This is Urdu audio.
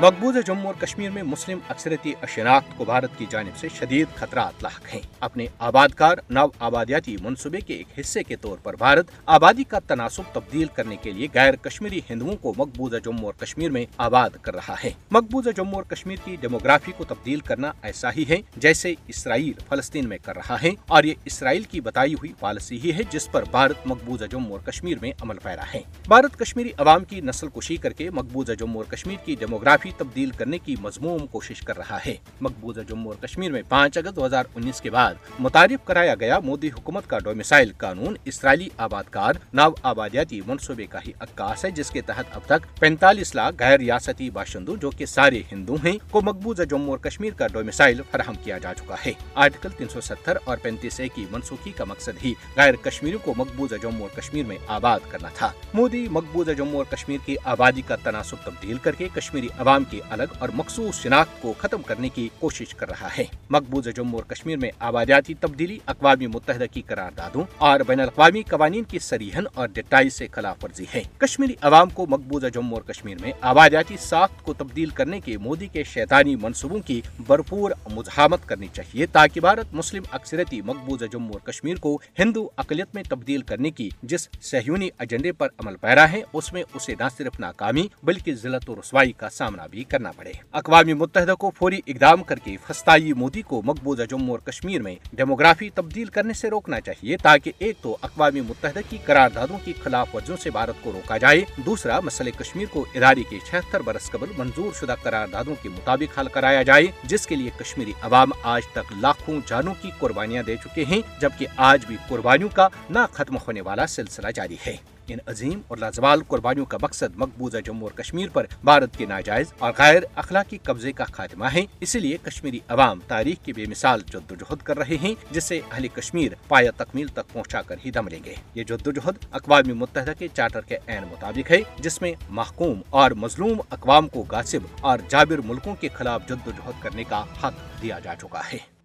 مقبوضہ جموں اور کشمیر میں مسلم اکثرتی شناخت کو بھارت کی جانب سے شدید خطرات لاحق ہیں۔ اپنے آباد کار نو آبادیاتی منصوبے کے ایک حصے کے طور پر بھارت آبادی کا تناسب تبدیل کرنے کے لیے غیر کشمیری ہندوؤں کو مقبوضہ جموں اور کشمیر میں آباد کر رہا ہے۔ مقبوضہ جموں اور کشمیر کی ڈیموگرافی کو تبدیل کرنا ایسا ہی ہے جیسے اسرائیل فلسطین میں کر رہا ہے اور یہ اسرائیل کی بتائی ہوئی پالیسی ہی ہے جس پر بھارت مقبوضہ جموں اور کشمیر میں عمل پیرا ہے۔ بھارت کشمیری عوام کی نسل کشی کر کے مقبوضہ جموں اور کشمیر کی ڈیموگرافی تبدیل کرنے کی مضموم کوشش کر رہا ہے۔ مقبوضہ جموں اور کشمیر میں پانچ اگست دو ہزار انیس کے بعد متعارف کرایا گیا مودی حکومت کا ڈومیسائل قانون اسرائیلی آباد کار نو آبادیاتی منصوبے کا ہی عکاس ہے، جس کے تحت اب تک پینتالیس لاکھ غیر ریاستی باشندوں جو کہ سارے ہندو ہیں، کو مقبوضہ جموں اور کشمیر کا ڈومیسائل فراہم کیا جا چکا ہے۔ آرٹیکل تین سو ستر اور پینتیس اے کی منسوخی کا مقصد ہی غیر کشمیریوں کو مقبوضہ جموں اور کشمیر میں آباد کرنا تھا۔ مودی مقبوضہ جموں اور کشمیر کی آبادی کا تناسب تبدیل کر کے کشمیری عوام عوام کی الگ اور مخصوص شناخت کو ختم کرنے کی کوشش کر رہا ہے۔ مقبوضہ جموں اور کشمیر میں آبادیاتی تبدیلی اقوام متحدہ کی قراردادوں اور بین الاقوامی قوانین کی سریحن اور ڈٹائی سے خلاف ورزی ہے۔ کشمیری عوام کو مقبوضہ جموں اور کشمیر میں آبادیاتی ساخت کو تبدیل کرنے کے مودی کے شیطانی منصوبوں کی بھرپور مزاحمت کرنی چاہیے تاکہ بھارت مسلم اکثرتی مقبوضہ جموں اور کشمیر کو ہندو اقلیت میں تبدیل کرنے کی جس سہیونی ایجنڈے پر عمل پیرا ہے، اس میں اسے نہ صرف ناکامی بلکہ ضلعت و رسوائی کا سامنا بھی کرنا پڑے۔ اقوام متحدہ کو فوری اقدام کر کے فسطائی مودی کو مقبوضہ جموں اور کشمیر میں ڈیموگرافی تبدیل کرنے سے روکنا چاہیے تاکہ ایک تو اقوام متحدہ کی قراردادوں کی خلاف ورزیوں سے بھارت کو روکا جائے۔ دوسرا، مسئلہ کشمیر کو ادارے کے چھہتر برس قبل منظور شدہ قراردادوں کے مطابق حل کرایا جائے، جس کے لیے کشمیری عوام آج تک لاکھوں جانوں کی قربانیاں دے چکے ہیں، جبکہ آج بھی قربانیوں کا نہ ختم ہونے والا سلسلہ جاری ہے۔ ان عظیم اور لازوال قربانیوں کا مقصد مقبوضہ جموں اور کشمیر پر بھارت کے ناجائز اور غیر اخلاقی قبضے کا خاتمہ ہے۔ اسی لیے کشمیری عوام تاریخ کی بے مثال جدوجہد کر رہے ہیں جسے اہل کشمیر پایا تکمیل تک پہنچا کر ہی دم لیں گے۔ یہ جد جہد اقوام متحدہ کے چارٹر کے عین مطابق ہے، جس میں محکوم اور مظلوم اقوام کو غاصب اور جابر ملکوں کے خلاف جدوجہد کرنے کا حق دیا جا چکا ہے۔